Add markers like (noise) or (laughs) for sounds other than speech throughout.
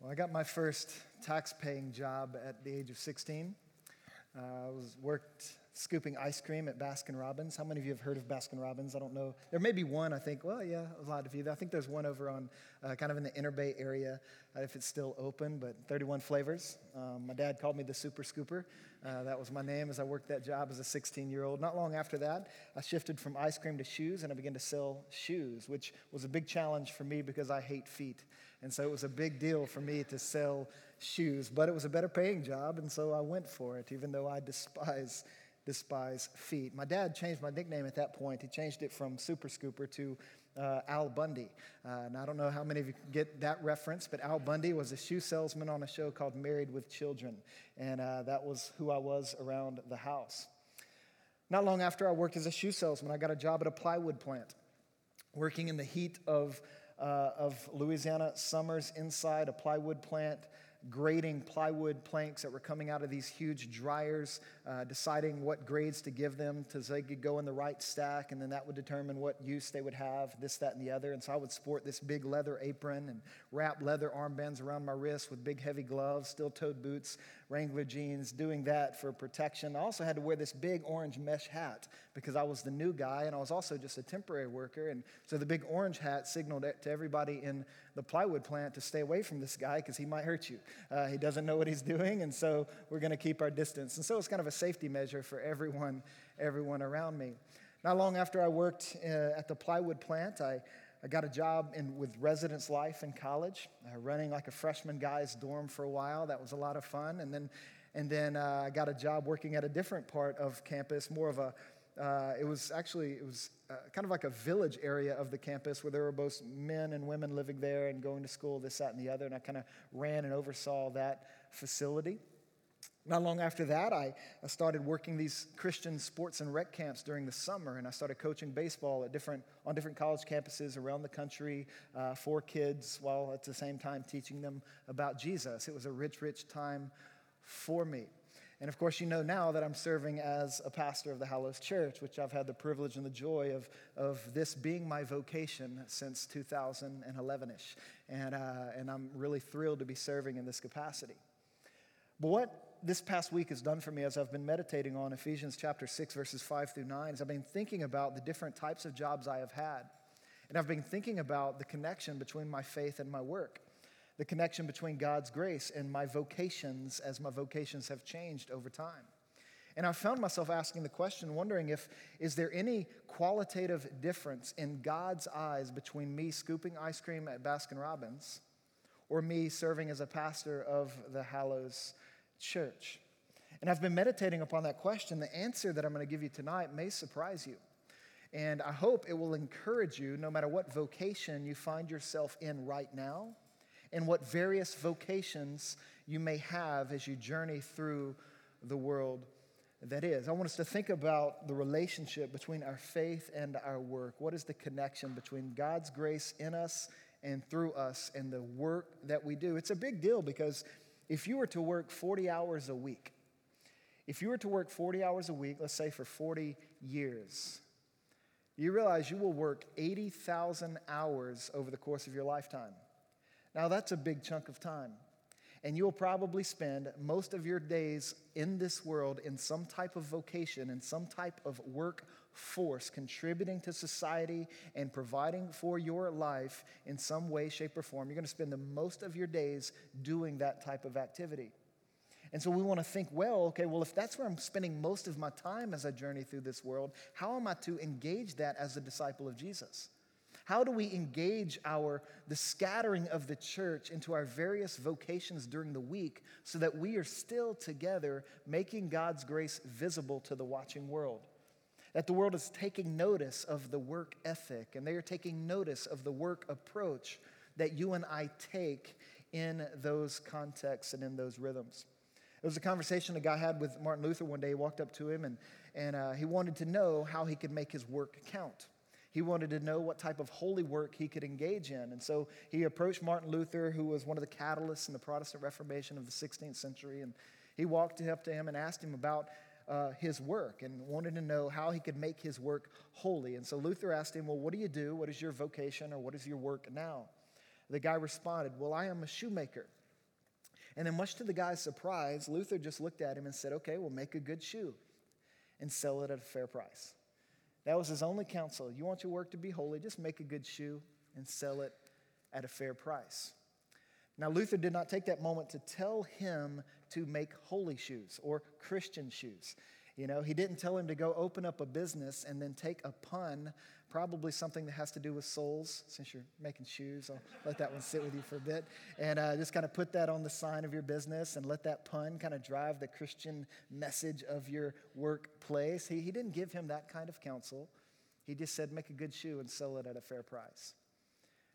Well, I got my first tax-paying job at the age of 16. Uh, I was worked scooping ice cream at Baskin Robbins. How many of you have heard of Baskin Robbins? I don't know. There may be one, I think. Well, yeah, a lot of you. I think there's one over on uh, kind of in the Inner Bay area, uh, if it's still open, but 31 flavors. Um, my dad called me the Super Scooper. Uh, that was my name as I worked that job as a 16 year old. Not long after that, I shifted from ice cream to shoes and I began to sell shoes, which was a big challenge for me because I hate feet. And so it was a big deal for me to sell shoes, but it was a better paying job, and so I went for it, even though I despise despise feet. My dad changed my nickname at that point. He changed it from Super Scooper to uh, Al Bundy. Uh, and I don't know how many of you get that reference, but Al Bundy was a shoe salesman on a show called Married with Children. And uh, that was who I was around the house. Not long after I worked as a shoe salesman, I got a job at a plywood plant, working in the heat of, uh, of Louisiana summers inside a plywood plant grading plywood planks that were coming out of these huge dryers, uh, deciding what grades to give them so they could go in the right stack, and then that would determine what use they would have, this, that, and the other. And so I would sport this big leather apron and wrap leather armbands around my wrists with big heavy gloves, steel toed boots, Wrangler jeans, doing that for protection. I also had to wear this big orange mesh hat because I was the new guy and I was also just a temporary worker. And so the big orange hat signaled to everybody in the plywood plant to stay away from this guy because he might hurt you. Uh, he doesn't know what he's doing, and so we're going to keep our distance. And so it's kind of a safety measure for everyone, everyone around me. Not long after I worked uh, at the plywood plant, I I got a job in, with residence life in college, uh, running like a freshman guy's dorm for a while. That was a lot of fun. And then, and then uh, I got a job working at a different part of campus, more of a, uh, it was actually, it was uh, kind of like a village area of the campus where there were both men and women living there and going to school, this, that, and the other. And I kind of ran and oversaw that facility. Not long after that, I, I started working these Christian sports and rec camps during the summer, and I started coaching baseball at different, on different college campuses around the country uh, for kids while at the same time teaching them about Jesus. It was a rich, rich time for me. And of course, you know now that I'm serving as a pastor of the Hallows Church, which I've had the privilege and the joy of, of this being my vocation since 2011 ish. And, uh, and I'm really thrilled to be serving in this capacity. But what this past week has done for me as I've been meditating on Ephesians chapter 6, verses 5 through 9, is I've been thinking about the different types of jobs I have had. And I've been thinking about the connection between my faith and my work, the connection between God's grace and my vocations as my vocations have changed over time. And I found myself asking the question, wondering if is there any qualitative difference in God's eyes between me scooping ice cream at Baskin Robbins or me serving as a pastor of the Hallows church? And I've been meditating upon that question. The answer that I'm going to give you tonight may surprise you. And I hope it will encourage you, no matter what vocation you find yourself in right now, and what various vocations you may have as you journey through the world that is. I want us to think about the relationship between our faith and our work. What is the connection between God's grace in us and through us and the work that we do? It's a big deal because if you were to work 40 hours a week, if you were to work 40 hours a week, let's say for 40 years, you realize you will work 80,000 hours over the course of your lifetime. Now, that's a big chunk of time. And you'll probably spend most of your days in this world in some type of vocation, in some type of work force contributing to society and providing for your life in some way, shape, or form. You're going to spend the most of your days doing that type of activity. And so we want to think, well, okay, well, if that's where I'm spending most of my time as I journey through this world, how am I to engage that as a disciple of Jesus? How do we engage our the scattering of the church into our various vocations during the week so that we are still together making God's grace visible to the watching world? That the world is taking notice of the work ethic and they are taking notice of the work approach that you and I take in those contexts and in those rhythms. It was a conversation a guy had with Martin Luther one day. He walked up to him and, and uh, he wanted to know how he could make his work count. He wanted to know what type of holy work he could engage in. And so he approached Martin Luther, who was one of the catalysts in the Protestant Reformation of the 16th century. And he walked up to him and asked him about uh, his work and wanted to know how he could make his work holy. And so Luther asked him, Well, what do you do? What is your vocation or what is your work now? The guy responded, Well, I am a shoemaker. And then, much to the guy's surprise, Luther just looked at him and said, Okay, well, make a good shoe and sell it at a fair price. That was his only counsel. You want your work to be holy, just make a good shoe and sell it at a fair price. Now, Luther did not take that moment to tell him to make holy shoes or Christian shoes. You know, he didn't tell him to go open up a business and then take a pun, probably something that has to do with souls. Since you're making shoes, I'll let that one sit with you for a bit. And uh, just kind of put that on the sign of your business and let that pun kind of drive the Christian message of your workplace. He, he didn't give him that kind of counsel. He just said, make a good shoe and sell it at a fair price.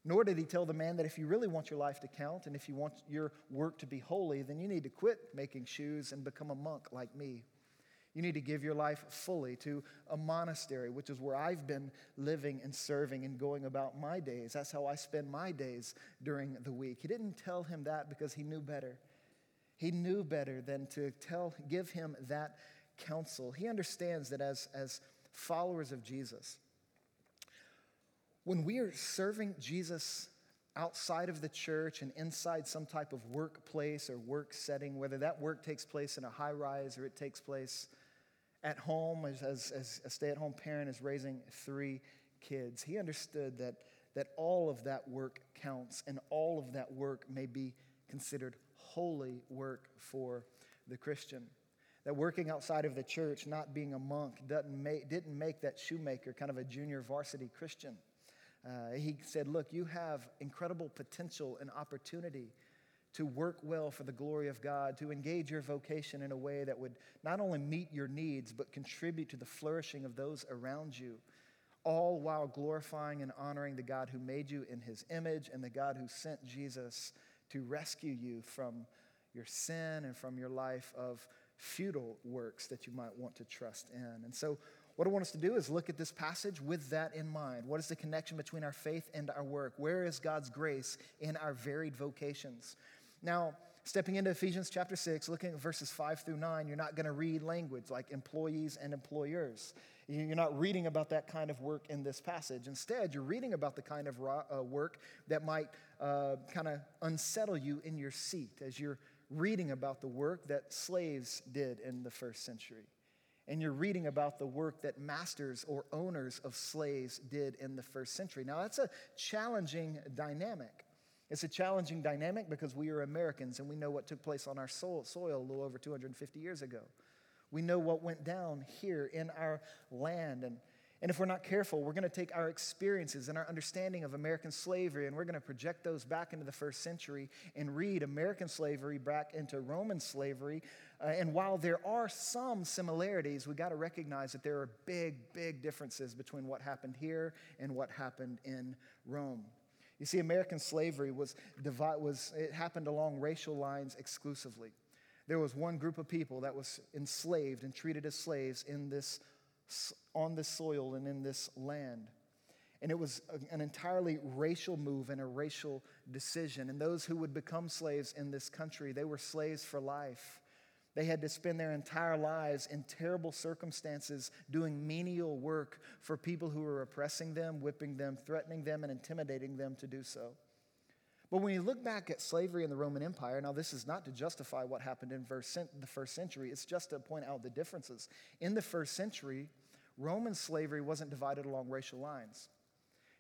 Nor did he tell the man that if you really want your life to count and if you want your work to be holy, then you need to quit making shoes and become a monk like me. You need to give your life fully to a monastery, which is where I've been living and serving and going about my days. That's how I spend my days during the week. He didn't tell him that because he knew better. He knew better than to tell, give him that counsel. He understands that as, as followers of Jesus, when we are serving Jesus outside of the church and inside some type of workplace or work setting, whether that work takes place in a high rise or it takes place at home as, as, as a stay at home parent is raising three kids, he understood that, that all of that work counts and all of that work may be considered holy work for the Christian. That working outside of the church, not being a monk, doesn't make, didn't make that shoemaker kind of a junior varsity Christian. Uh, he said, Look, you have incredible potential and opportunity to work well for the glory of God, to engage your vocation in a way that would not only meet your needs, but contribute to the flourishing of those around you, all while glorifying and honoring the God who made you in his image and the God who sent Jesus to rescue you from your sin and from your life of futile works that you might want to trust in. And so, what I want us to do is look at this passage with that in mind. What is the connection between our faith and our work? Where is God's grace in our varied vocations? Now, stepping into Ephesians chapter 6, looking at verses 5 through 9, you're not going to read language like employees and employers. You're not reading about that kind of work in this passage. Instead, you're reading about the kind of uh, work that might uh, kind of unsettle you in your seat as you're reading about the work that slaves did in the first century and you're reading about the work that masters or owners of slaves did in the first century. Now, that's a challenging dynamic. It's a challenging dynamic because we are Americans and we know what took place on our soil, soil a little over 250 years ago. We know what went down here in our land. And and if we're not careful, we're going to take our experiences and our understanding of American slavery and we're going to project those back into the first century and read American slavery back into Roman slavery. Uh, and while there are some similarities, we got to recognize that there are big, big differences between what happened here and what happened in Rome. You see, American slavery was, was it happened along racial lines exclusively. There was one group of people that was enslaved and treated as slaves in this on this soil and in this land. And it was an entirely racial move and a racial decision. And those who would become slaves in this country, they were slaves for life. They had to spend their entire lives in terrible circumstances doing menial work for people who were oppressing them, whipping them, threatening them, and intimidating them to do so. But when you look back at slavery in the Roman Empire, now this is not to justify what happened in the first century, it's just to point out the differences. In the first century, Roman slavery wasn't divided along racial lines.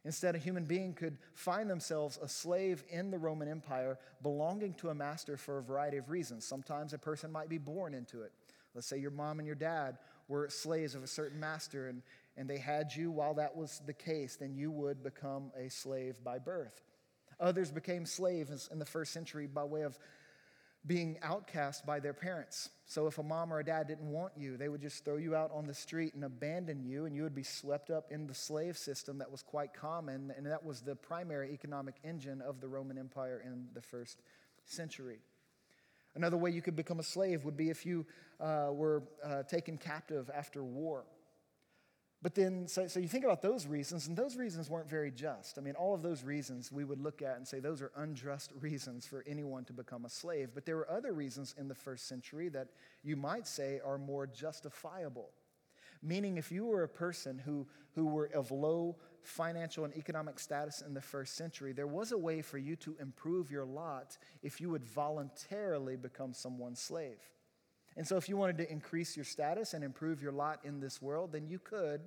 Instead, a human being could find themselves a slave in the Roman Empire belonging to a master for a variety of reasons. Sometimes a person might be born into it. Let's say your mom and your dad were slaves of a certain master and, and they had you while that was the case, then you would become a slave by birth. Others became slaves in the first century by way of being outcast by their parents. So if a mom or a dad didn't want you, they would just throw you out on the street and abandon you, and you would be swept up in the slave system that was quite common, and that was the primary economic engine of the Roman Empire in the first century. Another way you could become a slave would be if you uh, were uh, taken captive after war. But then, so, so you think about those reasons, and those reasons weren't very just. I mean, all of those reasons we would look at and say those are unjust (laughs) reasons for anyone to become a slave. But there were other reasons in the first century that you might say are more justifiable. Meaning, if you were a person who, who were of low financial and economic status in the first century, there was a way for you to improve your lot if you would voluntarily become someone's slave. And so, if you wanted to increase your status and improve your lot in this world, then you could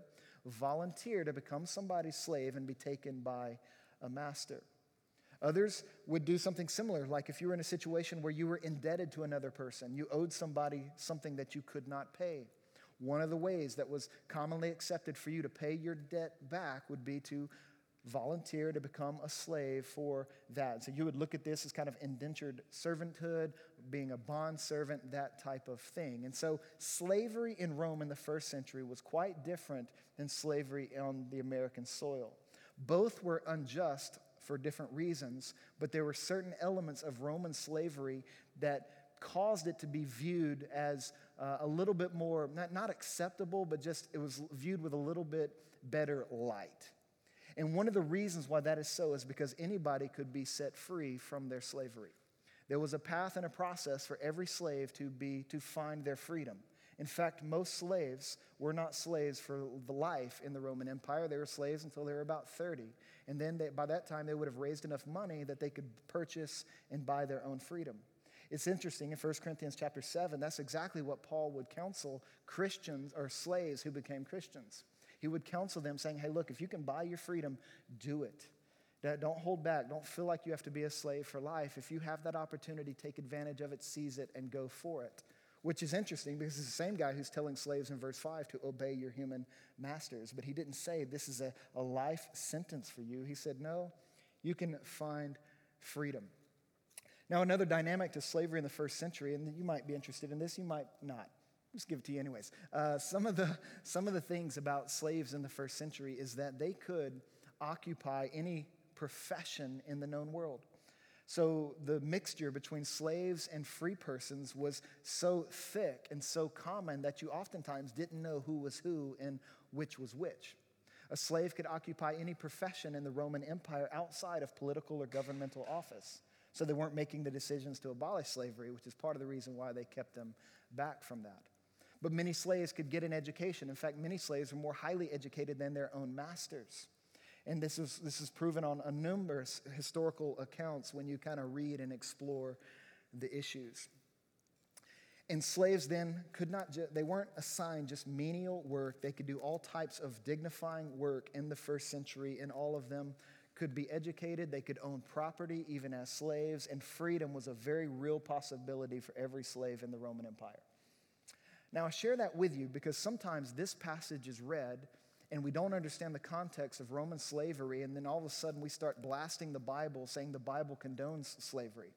volunteer to become somebody's slave and be taken by a master. Others would do something similar, like if you were in a situation where you were indebted to another person, you owed somebody something that you could not pay. One of the ways that was commonly accepted for you to pay your debt back would be to volunteer to become a slave for that. So you would look at this as kind of indentured servanthood, being a bond servant, that type of thing. And so slavery in Rome in the first century was quite different than slavery on the American soil. Both were unjust for different reasons, but there were certain elements of Roman slavery that caused it to be viewed as uh, a little bit more, not, not acceptable, but just it was viewed with a little bit better light. And one of the reasons why that is so is because anybody could be set free from their slavery. There was a path and a process for every slave to be to find their freedom. In fact, most slaves were not slaves for the life in the Roman Empire. They were slaves until they were about 30. And then they, by that time, they would have raised enough money that they could purchase and buy their own freedom. It's interesting in 1 Corinthians chapter 7, that's exactly what Paul would counsel Christians or slaves who became Christians. He would counsel them saying, hey, look, if you can buy your freedom, do it. Don't hold back. Don't feel like you have to be a slave for life. If you have that opportunity, take advantage of it, seize it, and go for it. Which is interesting because it's the same guy who's telling slaves in verse 5 to obey your human masters. But he didn't say this is a, a life sentence for you. He said, no, you can find freedom. Now, another dynamic to slavery in the first century, and you might be interested in this, you might not. Just give it to you anyways. Uh, some, of the, some of the things about slaves in the first century is that they could occupy any profession in the known world. So the mixture between slaves and free persons was so thick and so common that you oftentimes didn't know who was who and which was which. A slave could occupy any profession in the Roman Empire outside of political or governmental office. So they weren't making the decisions to abolish slavery, which is part of the reason why they kept them back from that. But many slaves could get an education. In fact, many slaves were more highly educated than their own masters. And this is, this is proven on a numerous historical accounts when you kind of read and explore the issues. And slaves then could not, ju- they weren't assigned just menial work. They could do all types of dignifying work in the first century, and all of them could be educated. They could own property even as slaves, and freedom was a very real possibility for every slave in the Roman Empire. Now, I share that with you because sometimes this passage is read and we don't understand the context of Roman slavery, and then all of a sudden we start blasting the Bible, saying the Bible condones slavery,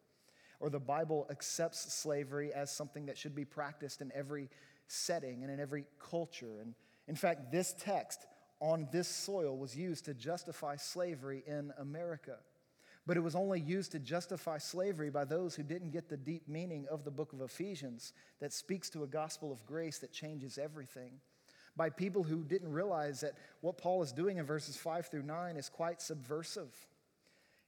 or the Bible accepts slavery as something that should be practiced in every setting and in every culture. And in fact, this text on this soil was used to justify slavery in America. But it was only used to justify slavery by those who didn't get the deep meaning of the book of Ephesians that speaks to a gospel of grace that changes everything by people who didn't realize that what Paul is doing in verses 5 through 9 is quite subversive.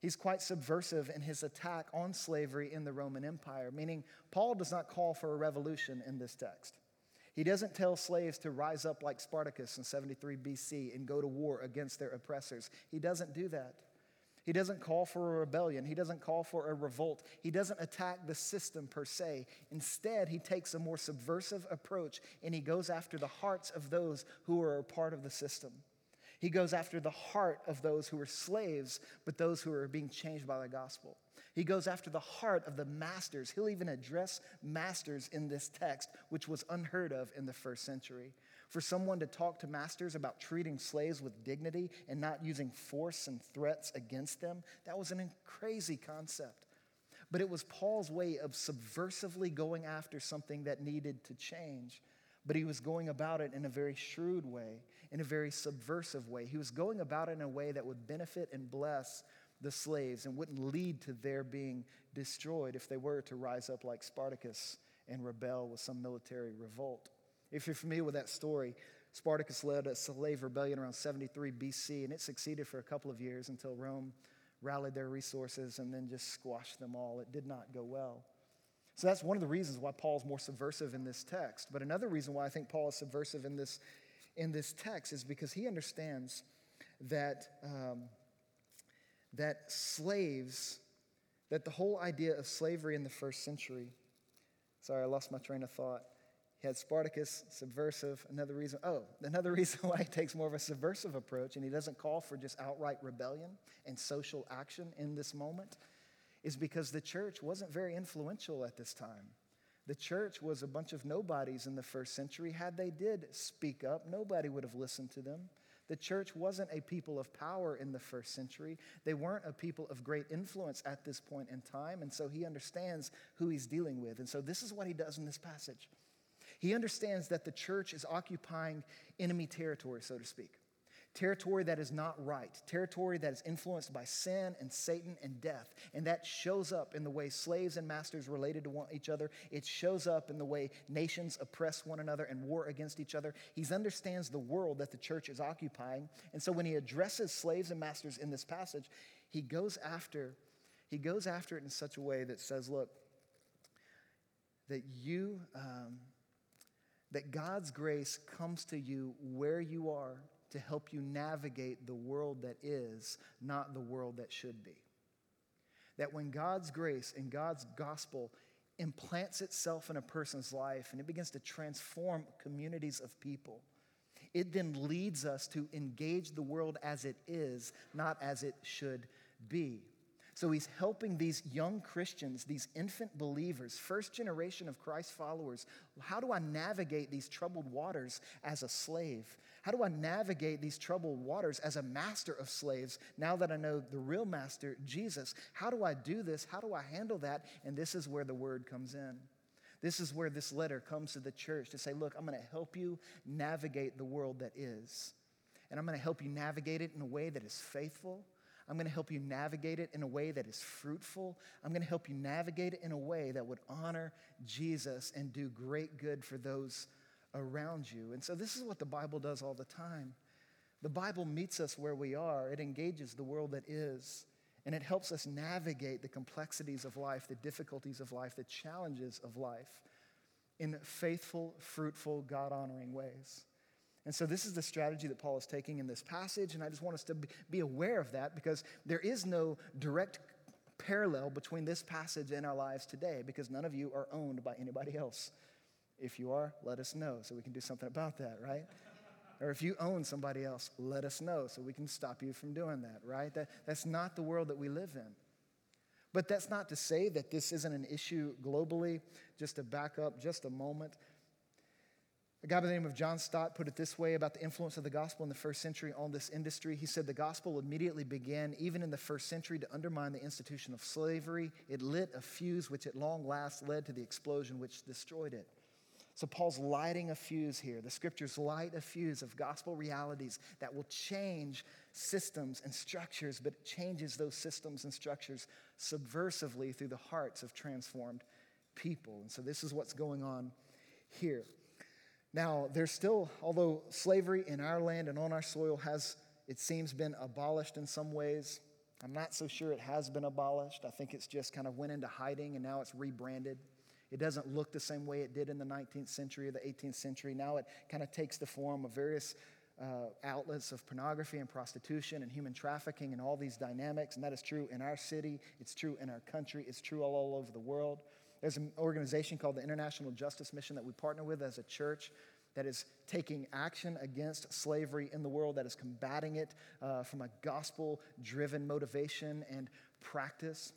He's quite subversive in his attack on slavery in the Roman Empire, meaning Paul does not call for a revolution in this text. He doesn't tell slaves to rise up like Spartacus in 73 BC and go to war against their oppressors. He doesn't do that. He doesn't call for a rebellion. He doesn't call for a revolt. He doesn't attack the system per se. Instead, he takes a more subversive approach and he goes after the hearts of those who are a part of the system. He goes after the heart of those who are slaves, but those who are being changed by the gospel. He goes after the heart of the masters. He'll even address masters in this text, which was unheard of in the first century. For someone to talk to masters about treating slaves with dignity and not using force and threats against them, that was an crazy concept. But it was Paul's way of subversively going after something that needed to change. But he was going about it in a very shrewd way, in a very subversive way. He was going about it in a way that would benefit and bless the slaves and wouldn't lead to their being destroyed if they were to rise up like Spartacus and rebel with some military revolt. If you're familiar with that story, Spartacus led a slave rebellion around 73 BC, and it succeeded for a couple of years until Rome rallied their resources and then just squashed them all. It did not go well. So that's one of the reasons why Paul's more subversive in this text. But another reason why I think Paul is subversive in this, in this text is because he understands that, um, that slaves, that the whole idea of slavery in the first century, sorry, I lost my train of thought. He had Spartacus, subversive. Another reason, oh, another (laughs) reason why he takes more of a subversive approach and he doesn't call for just outright rebellion and social action in this moment is because the church wasn't very influential at this time. The church was a bunch of nobodies in the first century. Had they did speak up, nobody would have listened to them. The church wasn't a people of power in the first century. They weren't a people of great influence at this point in time. And so he understands who he's dealing with. And so this is what he does in this passage. He understands that the church is occupying enemy territory, so to speak territory that is not right, territory that is influenced by sin and Satan and death. And that shows up in the way slaves and masters related to each other. It shows up in the way nations oppress one another and war against each other. He understands the world that the church is occupying. And so when he addresses slaves and masters in this passage, he goes after he goes after it in such a way that says, look, that you um, that God's grace comes to you where you are to help you navigate the world that is, not the world that should be. That when God's grace and God's gospel implants itself in a person's life and it begins to transform communities of people, it then leads us to engage the world as it is, not as it should be. So he's helping these young Christians, these infant believers, first generation of Christ followers. How do I navigate these troubled waters as a slave? How do I navigate these troubled waters as a master of slaves now that I know the real master, Jesus? How do I do this? How do I handle that? And this is where the word comes in. This is where this letter comes to the church to say, look, I'm going to help you navigate the world that is. And I'm going to help you navigate it in a way that is faithful. I'm going to help you navigate it in a way that is fruitful. I'm going to help you navigate it in a way that would honor Jesus and do great good for those around you. And so, this is what the Bible does all the time. The Bible meets us where we are, it engages the world that is, and it helps us navigate the complexities of life, the difficulties of life, the challenges of life in faithful, fruitful, God honoring ways. And so, this is the strategy that Paul is taking in this passage, and I just want us to be aware of that because there is no direct parallel between this passage and our lives today because none of you are owned by anybody else. If you are, let us know so we can do something about that, right? or if you own somebody else, let us know so we can stop you from doing that, right? That, that's not the world that we live in. But that's not to say that this isn't an issue globally. Just to back up just a moment. A guy by the name of John Stott put it this way about the influence of the gospel in the first century on this industry. He said the gospel immediately began, even in the first century, to undermine the institution of slavery. It lit a fuse which at long last led to the explosion which destroyed it. So, Paul's lighting a fuse here. The scriptures light a fuse of gospel realities that will change systems and structures, but it changes those systems and structures subversively through the hearts of transformed people. And so, this is what's going on here. Now, there's still, although slavery in our land and on our soil has, it seems, been abolished in some ways, I'm not so sure it has been abolished. I think it's just kind of went into hiding and now it's rebranded. It doesn't look the same way it did in the 19th century or the 18th century. Now it kind of takes the form of various uh, outlets of pornography and prostitution and human trafficking and all these dynamics. And that is true in our city, it's true in our country, it's true all, all over the world. There's an organization called the International Justice Mission that we partner with as a church that is taking action against slavery in the world, that is combating it uh, from a gospel driven motivation and practice.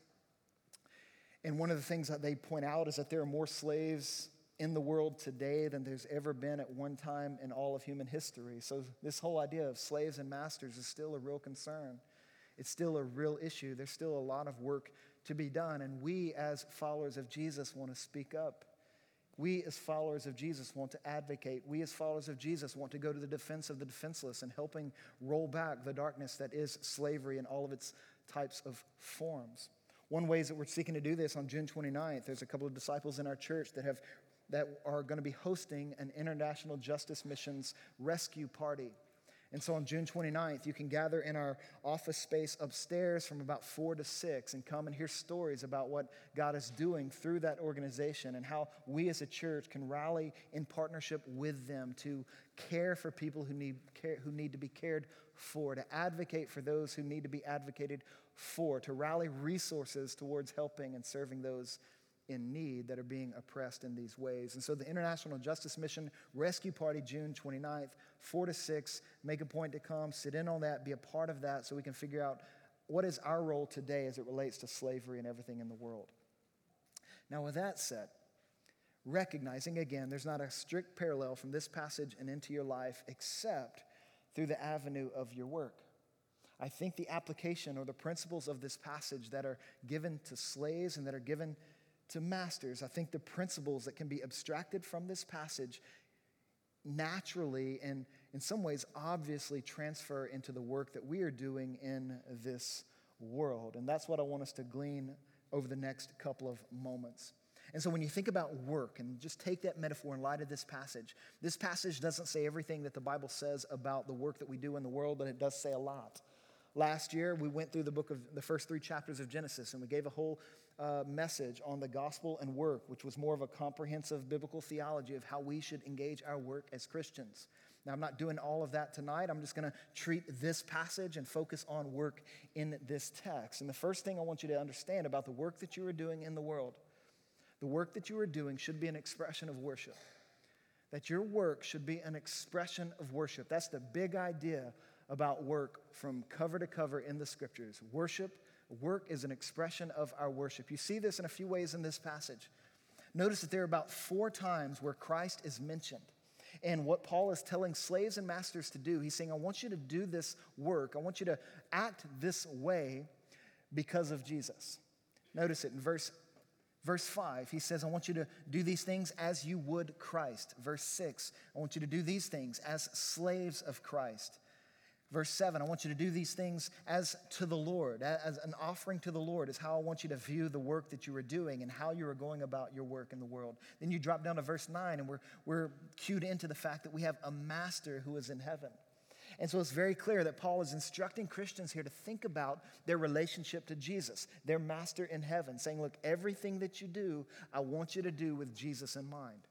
And one of the things that they point out is that there are more slaves in the world today than there's ever been at one time in all of human history. So, this whole idea of slaves and masters is still a real concern. It's still a real issue. There's still a lot of work to be done. And we, as followers of Jesus, want to speak up. We, as followers of Jesus, want to advocate. We, as followers of Jesus, want to go to the defense of the defenseless and helping roll back the darkness that is slavery in all of its types of forms. One ways that we're seeking to do this on June 29th, there's a couple of disciples in our church that have that are going to be hosting an international justice missions rescue party. And so on June 29th, you can gather in our office space upstairs from about 4 to 6 and come and hear stories about what God is doing through that organization and how we as a church can rally in partnership with them to care for people who need, care, who need to be cared for, to advocate for those who need to be advocated for, to rally resources towards helping and serving those in need that are being oppressed in these ways. And so the International Justice Mission Rescue Party, June 29th, 4 to 6, make a point to come, sit in on that, be a part of that so we can figure out what is our role today as it relates to slavery and everything in the world. Now, with that said, recognizing again, there's not a strict parallel from this passage and into your life except through the avenue of your work. I think the application or the principles of this passage that are given to slaves and that are given to masters, I think the principles that can be abstracted from this passage naturally and in some ways obviously transfer into the work that we are doing in this world. And that's what I want us to glean over the next couple of moments. And so when you think about work and just take that metaphor in light of this passage, this passage doesn't say everything that the Bible says about the work that we do in the world, but it does say a lot. Last year, we went through the book of the first three chapters of Genesis, and we gave a whole uh, message on the gospel and work, which was more of a comprehensive biblical theology of how we should engage our work as Christians. Now, I'm not doing all of that tonight. I'm just going to treat this passage and focus on work in this text. And the first thing I want you to understand about the work that you are doing in the world, the work that you are doing should be an expression of worship. That your work should be an expression of worship. That's the big idea about work from cover to cover in the scriptures. Worship, work is an expression of our worship. You see this in a few ways in this passage. Notice that there are about four times where Christ is mentioned. And what Paul is telling slaves and masters to do, he's saying, I want you to do this work. I want you to act this way because of Jesus. Notice it in verse Verse 5, he says, I want you to do these things as you would Christ. Verse 6, I want you to do these things as slaves of Christ. Verse 7, I want you to do these things as to the Lord, as an offering to the Lord, is how I want you to view the work that you are doing and how you are going about your work in the world. Then you drop down to verse 9, and we're, we're cued into the fact that we have a master who is in heaven. And so it's very clear that Paul is instructing Christians here to think about their relationship to Jesus, their master in heaven, saying, Look, everything that you do, I want you to do with Jesus in mind.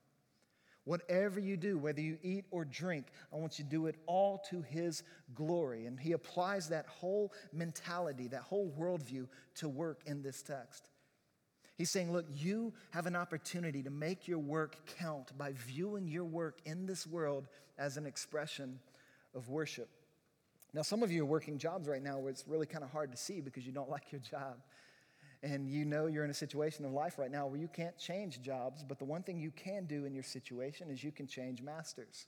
Whatever you do, whether you eat or drink, I want you to do it all to His glory. And He applies that whole mentality, that whole worldview to work in this text. He's saying, look, you have an opportunity to make your work count by viewing your work in this world as an expression of worship. Now, some of you are working jobs right now where it's really kind of hard to see because you don't (laughs) like your job and you know you're in a situation of life right now where you can't change jobs, but the one thing you can do in your situation is you can change masters.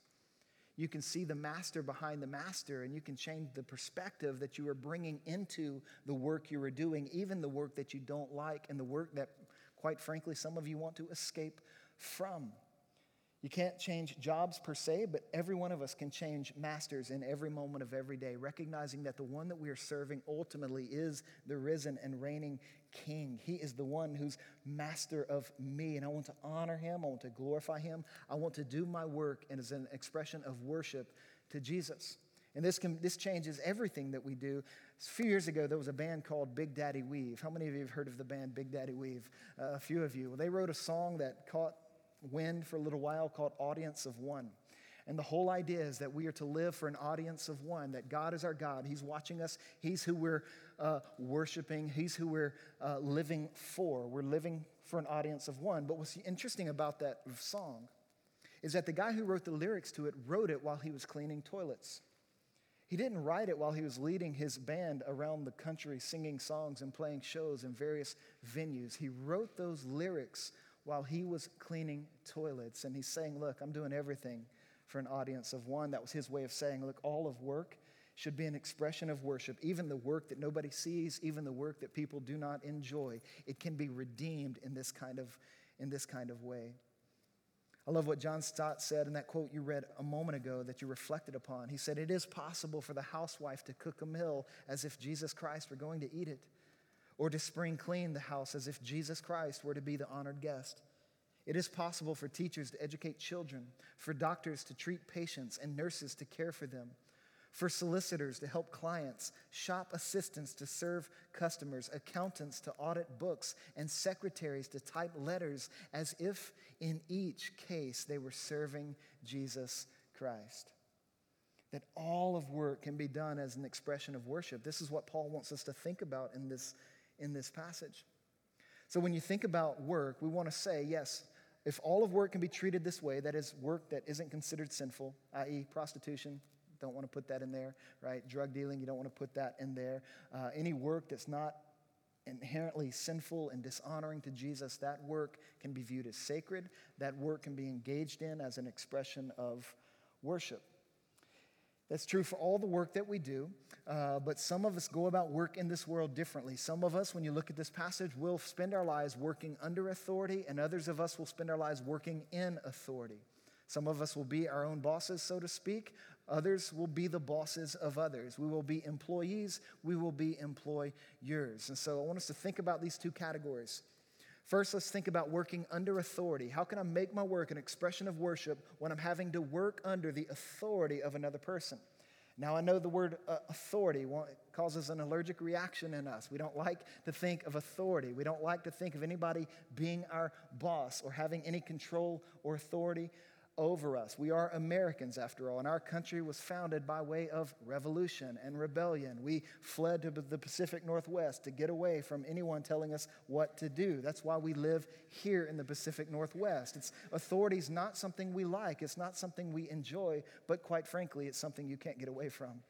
You can see the master behind the master, and you can change the perspective that you are bringing into the work you are doing, even the work that you don't like, and the work that, quite frankly, some of you want to escape from. You can't change jobs per se, but every one of us can change masters in every moment of every day, recognizing that the one that we are serving ultimately is the risen and reigning King. He is the one who's master of me, and I want to honor him. I want to glorify him. I want to do my work and as an expression of worship to Jesus. And this, can, this changes everything that we do. A few years ago, there was a band called Big Daddy Weave. How many of you have heard of the band Big Daddy Weave? Uh, a few of you. Well, they wrote a song that caught wind for a little while called Audience of One. And the whole idea is that we are to live for an audience of one, that God is our God. He's watching us. He's who we're uh, worshiping. He's who we're uh, living for. We're living for an audience of one. But what's interesting about that song is that the guy who wrote the lyrics to it wrote it while he was cleaning toilets. He didn't write it while he was leading his band around the country singing songs and playing shows in various venues. He wrote those lyrics while he was cleaning toilets. And he's saying, Look, I'm doing everything for an audience of one. That was his way of saying, Look, all of work should be an expression of worship. Even the work that nobody sees, even the work that people do not enjoy, it can be redeemed in this kind of, in this kind of way. I love what John Stott said in that quote you read a moment ago that you reflected upon. He said, It is possible for the housewife to cook a meal as if Jesus Christ were going to eat it or to spring clean the house as if Jesus Christ were to be the honored guest. It is possible for teachers to educate children, for doctors to treat patients, and nurses to care for them, for solicitors to help clients, shop assistants to serve customers, accountants to audit books, and secretaries to type letters as if in each case they were serving Jesus Christ. That all of work can be done as an expression of worship. This is what Paul wants us to think about in this, in this passage. So when you think about work, we want to say, yes, if all of work can be treated this way, that is, work that isn't considered sinful, i.e., prostitution, don't want to put that in there, right? Drug dealing, you don't want to put that in there. Uh, any work that's not inherently sinful and dishonoring to Jesus, that work can be viewed as sacred. That work can be engaged in as an expression of worship. That's true for all the work that we do, uh, but some of us go about work in this world differently. Some of us, when you look at this passage, will spend our lives working under authority, and others of us will spend our lives working in authority. Some of us will be our own bosses, so to speak. Others will be the bosses of others. We will be employees. We will be employers. And so I want us to think about these two categories. First, let's think about working under authority. How can I make my work an expression of worship when I'm having to work under the authority of another person? Now, I know the word uh, authority causes an allergic reaction in us. We don't like to think of authority. We don't like to think of anybody being our boss or having any control or authority over us. We are Americans, after all, and our country was founded by way of revolution and rebellion. We fled to the Pacific Northwest to get away from anyone telling us what to do. That's why we live here in the Pacific Northwest. It's authority is not something we like, it's not something we enjoy, but quite frankly, it's something you can't get away from.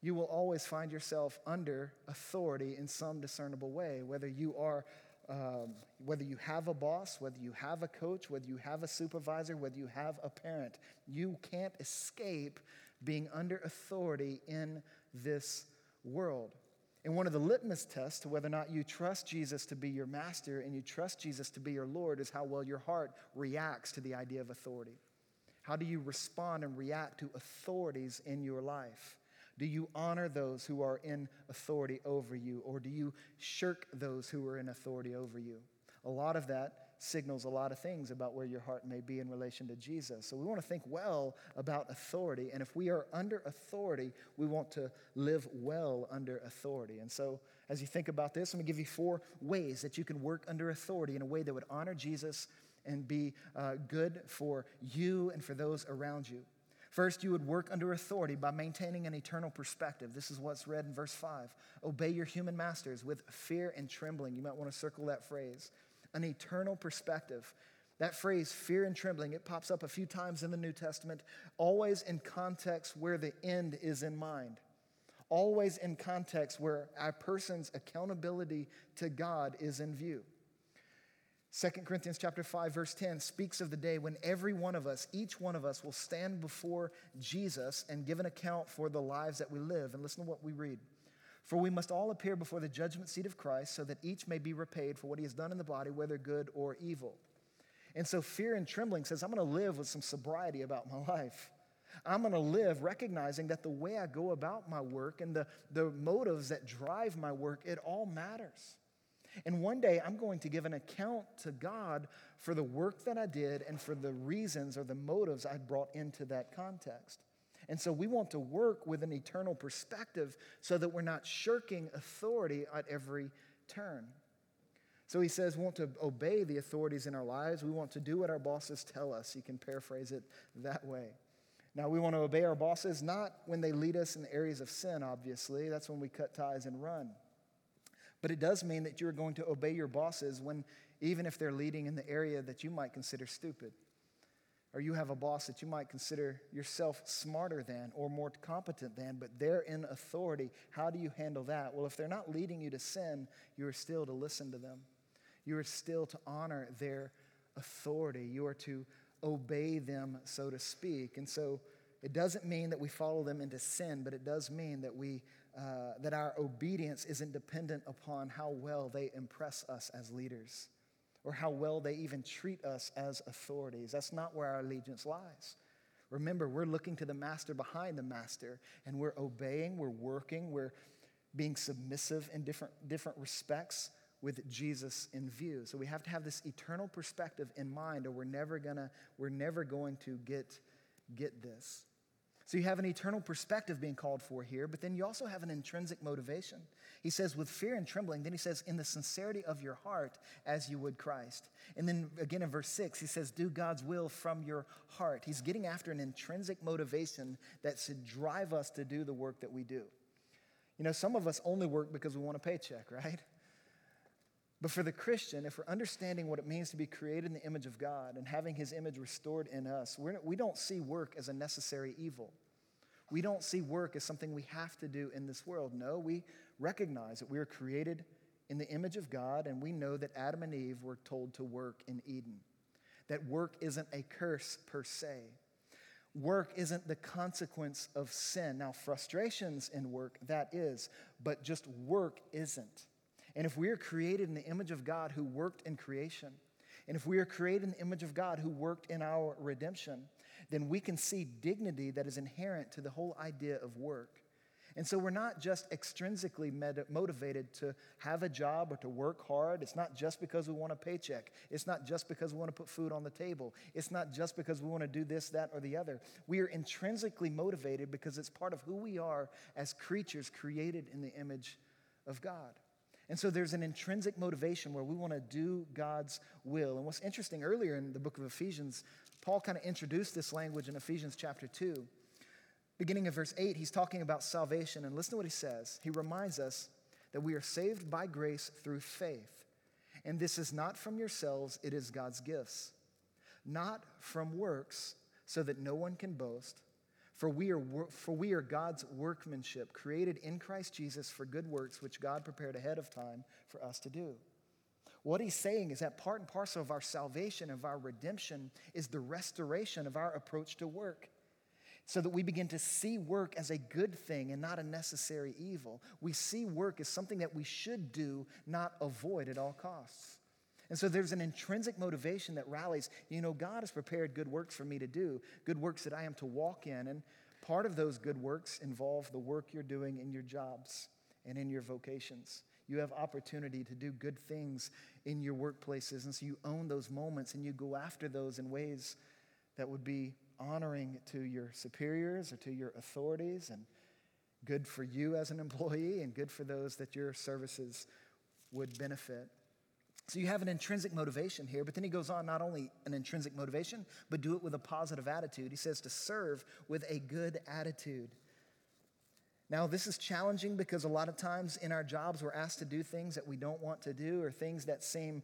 You will always find yourself under authority in some discernible way, whether you are um, whether you have a boss, whether you have a coach, whether you have a supervisor, whether you have a parent, you can't escape being under authority in this world. And one of the litmus tests to whether or not you trust Jesus to be your master and you trust Jesus to be your Lord is how well your heart reacts to the idea of authority. How do you respond and react to authorities in your life? Do you honor those who are in authority over you, or do you shirk those who are in authority over you? A lot of that signals a lot of things about where your heart may be in relation to Jesus. So we want to think well about authority. And if we are under authority, we want to live well under authority. And so as you think about this, I'm going to give you four ways that you can work under authority in a way that would honor Jesus and be uh, good for you and for those around you. First, you would work under authority by maintaining an eternal perspective. This is what's read in verse 5. Obey your human masters with fear and trembling. You might want to circle that phrase. An eternal perspective. That phrase, fear and trembling, it pops up a few times in the New Testament, always in context where the end is in mind. Always in context where a person's accountability to God is in view. 2 Corinthians chapter 5 verse 10 speaks of the day when every one of us, each one of us will stand before Jesus and give an account for the lives that we live. And listen to what we read. For we must all appear before the judgment seat of Christ so that each may be repaid for what he has done in the body, whether good or evil. And so fear and trembling says, I'm going to live with some sobriety about my life. I'm going to live recognizing that the way I go about my work and the, the motives that drive my work, it all matters. And one day I'm going to give an account to God for the work that I did and for the reasons or the motives I brought into that context. And so we want to work with an eternal perspective so that we're not shirking authority at every turn. So he says, we want to obey the authorities in our lives. We want to do what our bosses tell us. You can paraphrase it that way. Now, we want to obey our bosses not when they lead us in areas of sin, obviously. That's when we cut ties and run. But it does mean that you're going to obey your bosses when, even if they're leading in the area that you might consider stupid. Or you have a boss that you might consider yourself smarter than or more competent than, but they're in authority. How do you handle that? Well, if they're not leading you to sin, you are still to listen to them. You are still to honor their authority. You are to obey them, so to speak. And so it doesn't mean that we follow them into sin, but it does mean that we uh, that our obedience isn't dependent upon how well they impress us as leaders or how well they even treat us as authorities. That's not where our allegiance lies. Remember, we're looking to the master behind the master, and we're obeying, we're working, we're being submissive in different, different respects with Jesus in view. So we have to have this eternal perspective in mind, or we're never gonna, we're never going to get, get this. So you have an eternal perspective being called for here, but then you also have an intrinsic motivation. He says, with fear and trembling, then he says, in the sincerity of your heart, as you would Christ. And then again in verse six, he says, do God's will from your heart. He's getting after an intrinsic motivation that should drive us to do the work that we do. You know, some of us only work because we want a paycheck, (laughs) right? But for the Christian, if we're understanding what it means to be created in the image of God and having his image restored in us, we're, we don't see work as a necessary evil. We don't see work as something we have to do in this world. No, we recognize that we are created in the image of God, and we know that Adam and Eve were told to work in Eden. That work isn't a curse per se. Work isn't the consequence of sin. Now, frustrations in work, that is, but just work isn't. And if we are created in the image of God who worked in creation, and if we are created in the image of God who worked in our redemption, then we can see dignity that is inherent to the whole idea of work. And so we're not just extrinsically motivated to have a job or to work hard. It's not just because we want a paycheck. It's not just because we want to put food on the table. It's not just because we want to do this, that, or the other. We are intrinsically motivated because it's part of who we are as creatures created in the image of God. And so there's an intrinsic motivation where we want to do God's will. And what's interesting, earlier in the book of Ephesians, Paul kind of introduced this language in Ephesians chapter 2. Beginning of verse 8, he's talking about salvation. And listen to what he says. He reminds us that we are saved by grace through faith. And this is not from yourselves, it is God's gifts. Not from works, so that no one can boast. For we, are, for we are God's workmanship, created in Christ Jesus for good works, which God prepared ahead of time for us to do. What he's saying is that part and parcel of our salvation, of our redemption, is the restoration of our approach to work. So that we begin to see work as a good thing and not a necessary evil. We see work as something that we should do, not avoid at all costs. And so there's an intrinsic motivation that rallies. You know, God has prepared good works for me to do, good works that I am to walk in. And part of those good works involve the work you're doing in your jobs and in your vocations. You have opportunity to do good things in your workplaces. And so you own those moments and you go after those in ways that would be honoring to your superiors or to your authorities and good for you as an employee and good for those that your services would benefit. So you have an intrinsic motivation here, but then he goes on not only an intrinsic motivation, but do it with a positive attitude. He says to serve with a good attitude. Now, this is challenging because a lot of times in our jobs we're asked to do things that we don't want to do or things that seem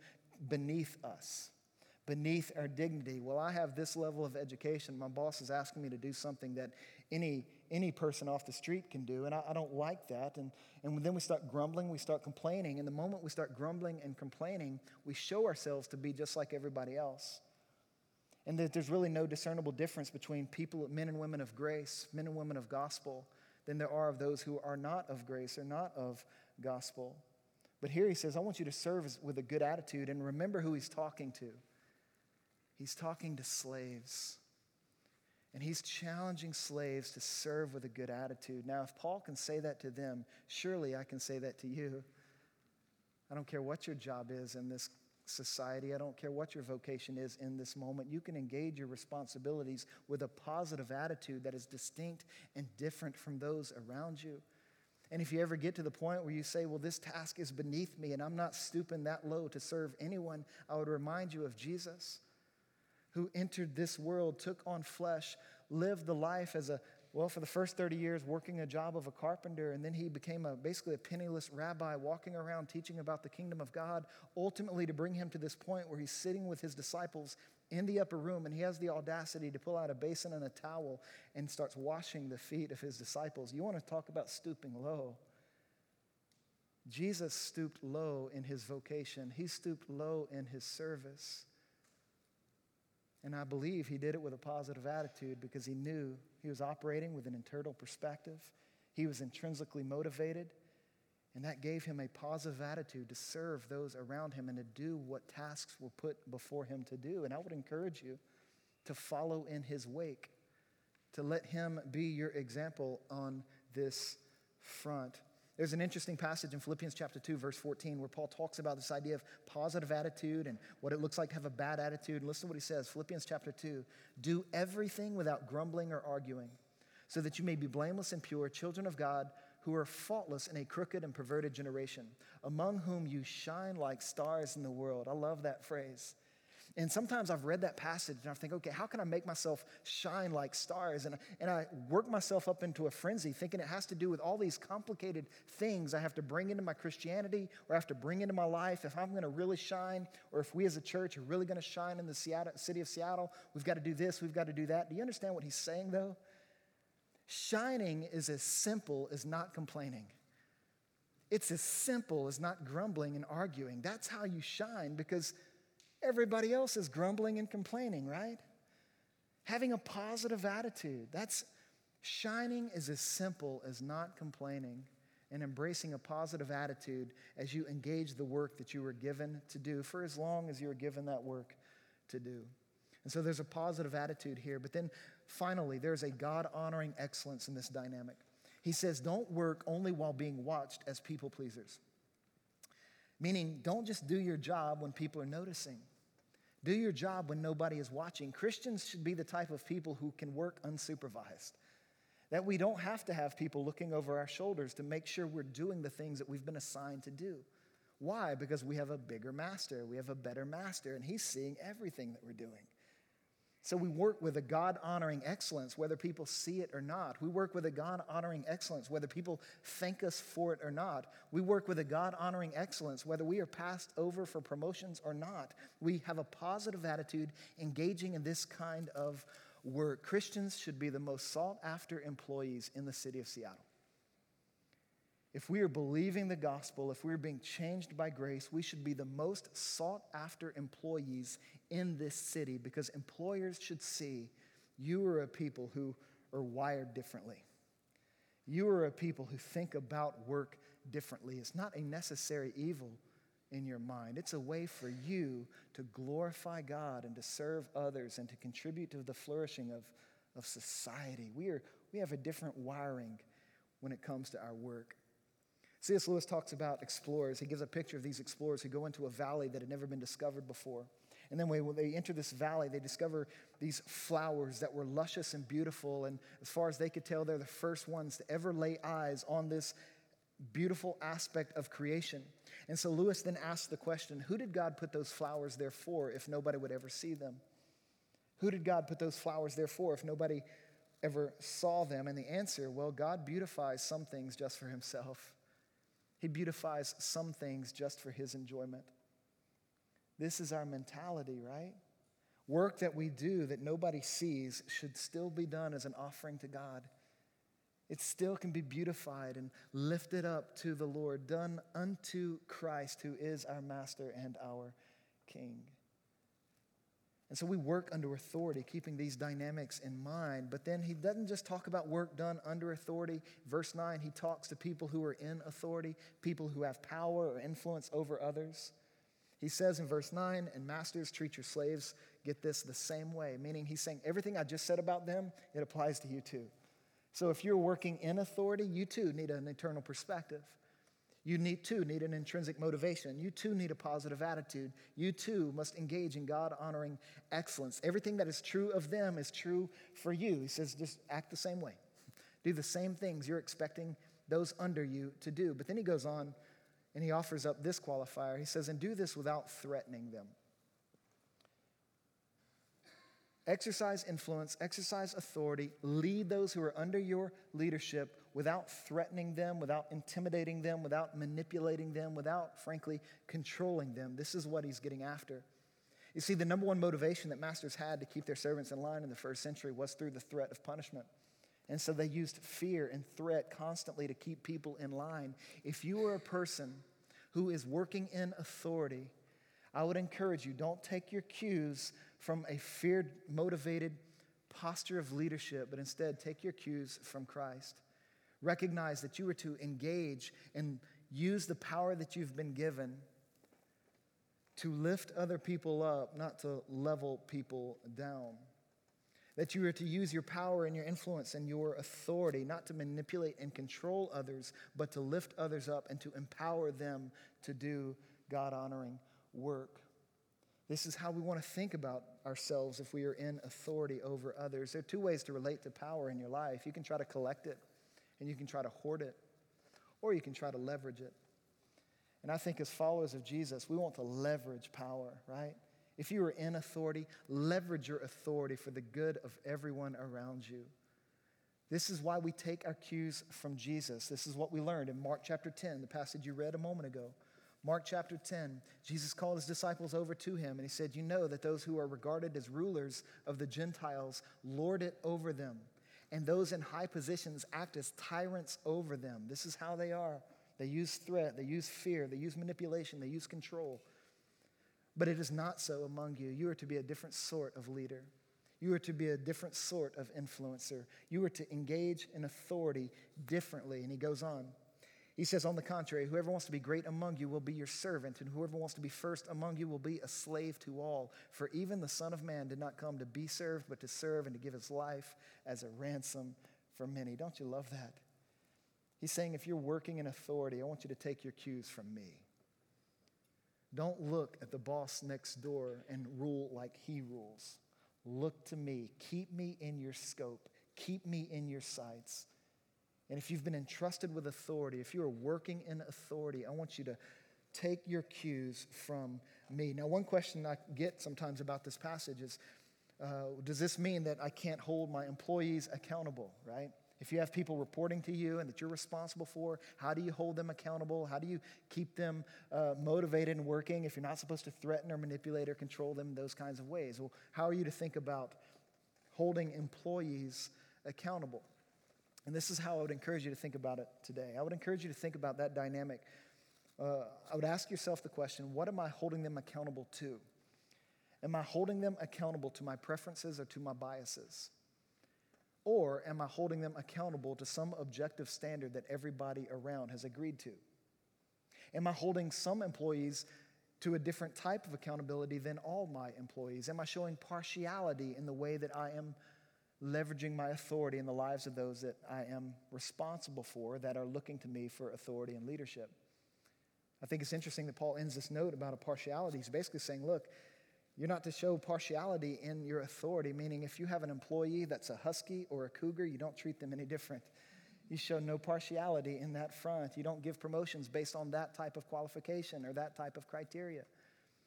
beneath us, beneath our dignity. Well, I have this level of education. My boss is asking me to do something that any, any person off the street can do, and I, I don't like that. And, and then we start grumbling, we start complaining. And the moment we start grumbling and complaining, we show ourselves to be just like everybody else. And that there's really no discernible difference between people, men and women of grace, men and women of gospel, than there are of those who are not of grace or not of gospel. But here he says, I want you to serve with a good attitude and remember who he's talking to. He's talking to slaves. And he's challenging slaves to serve with a good attitude. Now, if Paul can say that to them, surely I can say that to you. I don't care what your job is in this society, I don't care what your vocation is in this moment. You can engage your responsibilities with a positive attitude that is distinct and different from those around you. And if you ever get to the point where you say, Well, this task is beneath me and I'm not stooping that low to serve anyone, I would remind you of Jesus who entered this world, took on flesh, lived the life as a, well, for the first 30 years, working a job of a carpenter, and then he became a, basically a penniless rabbi walking around teaching about the kingdom of God, ultimately to bring him to this point where he's sitting with his disciples in the upper room and he has the audacity to pull out a basin and a towel and starts washing the feet of his disciples. You want to talk about stooping low? Jesus stooped low in his vocation, he stooped low in his service. And I believe he did it with a positive attitude because he knew he was operating with an internal perspective. He was intrinsically motivated. And that gave him a positive attitude to serve those around him and to do what tasks were put before him to do. And I would encourage you to follow in his wake, to let him be your example on this front. There's an interesting passage in Philippians chapter 2, verse 14, where Paul talks about this idea of positive attitude and what it looks like to have a bad attitude. And listen to what he says Philippians chapter 2 Do everything without grumbling or arguing, so that you may be blameless and pure, children of God who are faultless in a crooked and perverted generation, among whom you shine like stars in the world. I love that phrase. And sometimes I've read that passage and I think, okay, how can I make myself shine like stars? And, and I work myself up into a frenzy thinking it has to do with all these complicated things I have to bring into my Christianity or I have to bring into my life. If I'm going to really shine, or if we as a church are really going to shine in the Seattle, city of Seattle, we've got to do this, we've got to do that. Do you understand what he's saying though? Shining is as simple as not complaining. It's as simple as not grumbling and arguing. That's how you shine because everybody else is grumbling and complaining, right? Having a positive attitude. That's shining is as simple as not complaining and embracing a positive attitude as you engage the work that you were given to do for as long as you were given that work to do. And so there's a positive attitude here. But then finally, there's a God honoring excellence in this dynamic. He says, Don't work only while being watched as people pleasers. Meaning, don't just do your job when people are noticing. Do your job when nobody is watching. Christians should be the type of people who can work unsupervised. That we don't have to have people looking over our shoulders to make sure we're doing the things that we've been assigned to do. Why? Because we have a bigger master, we have a better master, and he's seeing everything that we're doing. So we work with a God honoring excellence, whether people see it or not. We work with a God honoring excellence, whether people thank us for it or not. We work with a God honoring excellence, whether we are passed over for promotions or not. We have a positive attitude engaging in this kind of work. Christians should be the most sought after employees in the city of Seattle. If we are believing the gospel, if we're being changed by grace, we should be the most sought after employees in this city because employers should see you are a people who are wired differently. You are a people who think about work differently. It's not a necessary evil in your mind, it's a way for you to glorify God and to serve others and to contribute to the flourishing of, of society. We, are, we have a different wiring when it comes to our work. C.S. Lewis talks about explorers. He gives a picture of these explorers who go into a valley that had never been discovered before. And then when they enter this valley, they discover these flowers that were luscious and beautiful. And as far as they could tell, they're the first ones to ever lay eyes on this beautiful aspect of creation. And so Lewis then asks the question who did God put those flowers there for if nobody would ever see them? Who did God put those flowers there for if nobody ever saw them? And the answer well, God beautifies some things just for himself. He beautifies some things just for his enjoyment. This is our mentality, right? Work that we do that nobody sees should still be done as an offering to God. It still can be beautified and lifted up to the Lord, done unto Christ, who is our master and our king. And so we work under authority, keeping these dynamics in mind. But then he doesn't just talk about work done under authority. Verse 9, he talks to people who are in authority, people who have power or influence over others. He says in verse 9, and masters treat your slaves, get this the same way, meaning he's saying everything I just said about them, it applies to you too. So if you're working in authority, you too need an eternal perspective. You need too need an intrinsic motivation. You too need a positive attitude. You too must engage in God honoring excellence. Everything that is true of them is true for you. He says, just act the same way. (laughs) Do the same things you're expecting those under you to do. But then he goes on and he offers up this qualifier. He says, and do this without threatening them. Exercise influence, exercise authority, lead those who are under your leadership without threatening them, without intimidating them, without manipulating them, without, frankly, controlling them. This is what he's getting after. You see, the number one motivation that masters had to keep their servants in line in the first century was through the threat of punishment. And so they used fear and threat constantly to keep people in line. If you are a person who is working in authority, I would encourage you don't take your cues from a fear motivated posture of leadership, but instead take your cues from Christ. Recognize that you are to engage and use the power that you've been given to lift other people up, not to level people down. That you are to use your power and your influence and your authority, not to manipulate and control others, but to lift others up and to empower them to do God honoring work. This is how we want to think about ourselves if we are in authority over others. There are two ways to relate to power in your life. You can try to collect it, and you can try to hoard it, or you can try to leverage it. And I think as followers of Jesus, we want to leverage power, right? If you are in authority, leverage your authority for the good of everyone around you. This is why we take our cues from Jesus. This is what we learned in Mark chapter 10, the passage you read a moment ago. Mark chapter 10, Jesus called his disciples over to him and he said, You know that those who are regarded as rulers of the Gentiles lord it over them, and those in high positions act as tyrants over them. This is how they are. They use threat, they use fear, they use manipulation, they use control. But it is not so among you. You are to be a different sort of leader. You are to be a different sort of influencer. You are to engage in authority differently. And he goes on. He says, On the contrary, whoever wants to be great among you will be your servant, and whoever wants to be first among you will be a slave to all. For even the Son of Man did not come to be served, but to serve and to give his life as a ransom for many. Don't you love that? He's saying, If you're working in authority, I want you to take your cues from me. Don't look at the boss next door and rule like he rules. Look to me. Keep me in your scope. Keep me in your sights. And if you've been entrusted with authority, if you are working in authority, I want you to take your cues from me. Now, one question I get sometimes about this passage is uh, does this mean that I can't hold my employees accountable, right? If you have people reporting to you and that you're responsible for, how do you hold them accountable? How do you keep them uh, motivated and working if you're not supposed to threaten or manipulate or control them in those kinds of ways? Well, how are you to think about holding employees accountable? And this is how I would encourage you to think about it today. I would encourage you to think about that dynamic. Uh, I would ask yourself the question what am I holding them accountable to? Am I holding them accountable to my preferences or to my biases? Or am I holding them accountable to some objective standard that everybody around has agreed to? Am I holding some employees to a different type of accountability than all my employees? Am I showing partiality in the way that I am leveraging my authority in the lives of those that I am responsible for that are looking to me for authority and leadership? I think it's interesting that Paul ends this note about a partiality. He's basically saying, look, you're not to show partiality in your authority, meaning if you have an employee that's a husky or a cougar, you don't treat them any different. You show no partiality in that front. You don't give promotions based on that type of qualification or that type of criteria.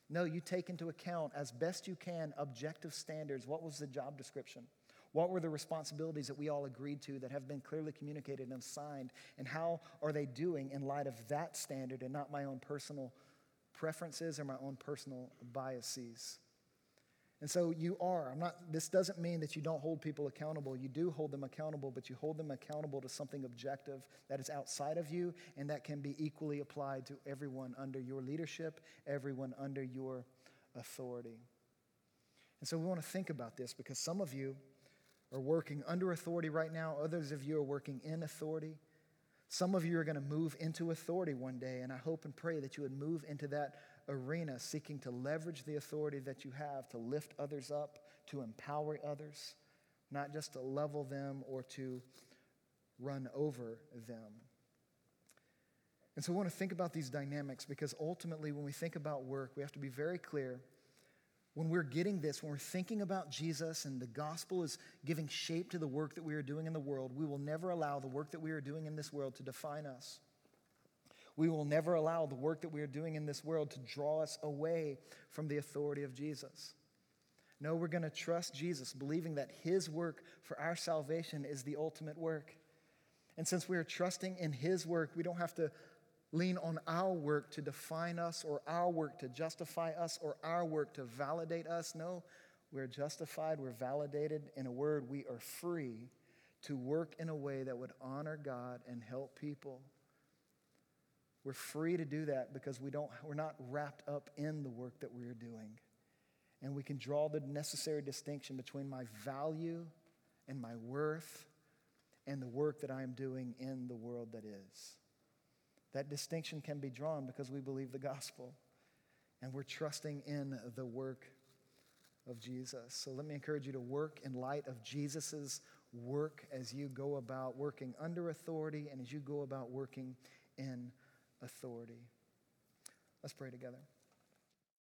No, you take into account as best you can objective standards. What was the job description? What were the responsibilities that we all agreed to that have been clearly communicated and signed? And how are they doing in light of that standard and not my own personal preferences or my own personal biases. And so you are. I'm not, this doesn't mean that you don't hold people accountable. You do hold them accountable, but you hold them accountable to something objective that is outside of you and that can be equally applied to everyone under your leadership, everyone under your authority. And so we want to think about this because some of you are working under authority right now, others of you are working in authority. Some of you are going to move into authority one day, and I hope and pray that you would move into that arena seeking to leverage the authority that you have to lift others up, to empower others, not just to level them or to run over them. And so we want to think about these dynamics because ultimately, when we think about work, we have to be very clear when we're getting this, when we're thinking about Jesus and the gospel is giving shape to the work that we are doing in the world, we will never allow the work that we are doing in this world to define us. We will never allow the work that we are doing in this world to draw us away from the authority of Jesus. No, we're going to trust Jesus, believing that his work for our salvation is the ultimate work. And since we are trusting in his work, we don't have to lean on our work to define us or our work to justify us or our work to validate us. No, we're justified, we're validated. In a word, we are free to work in a way that would honor God and help people. We're free to do that because we don't, we're not wrapped up in the work that we're doing. And we can draw the necessary distinction between my value and my worth and the work that I am doing in the world that is. That distinction can be drawn because we believe the gospel and we're trusting in the work of Jesus. So let me encourage you to work in light of Jesus' work as you go about working under authority and as you go about working in authority. Let's pray together.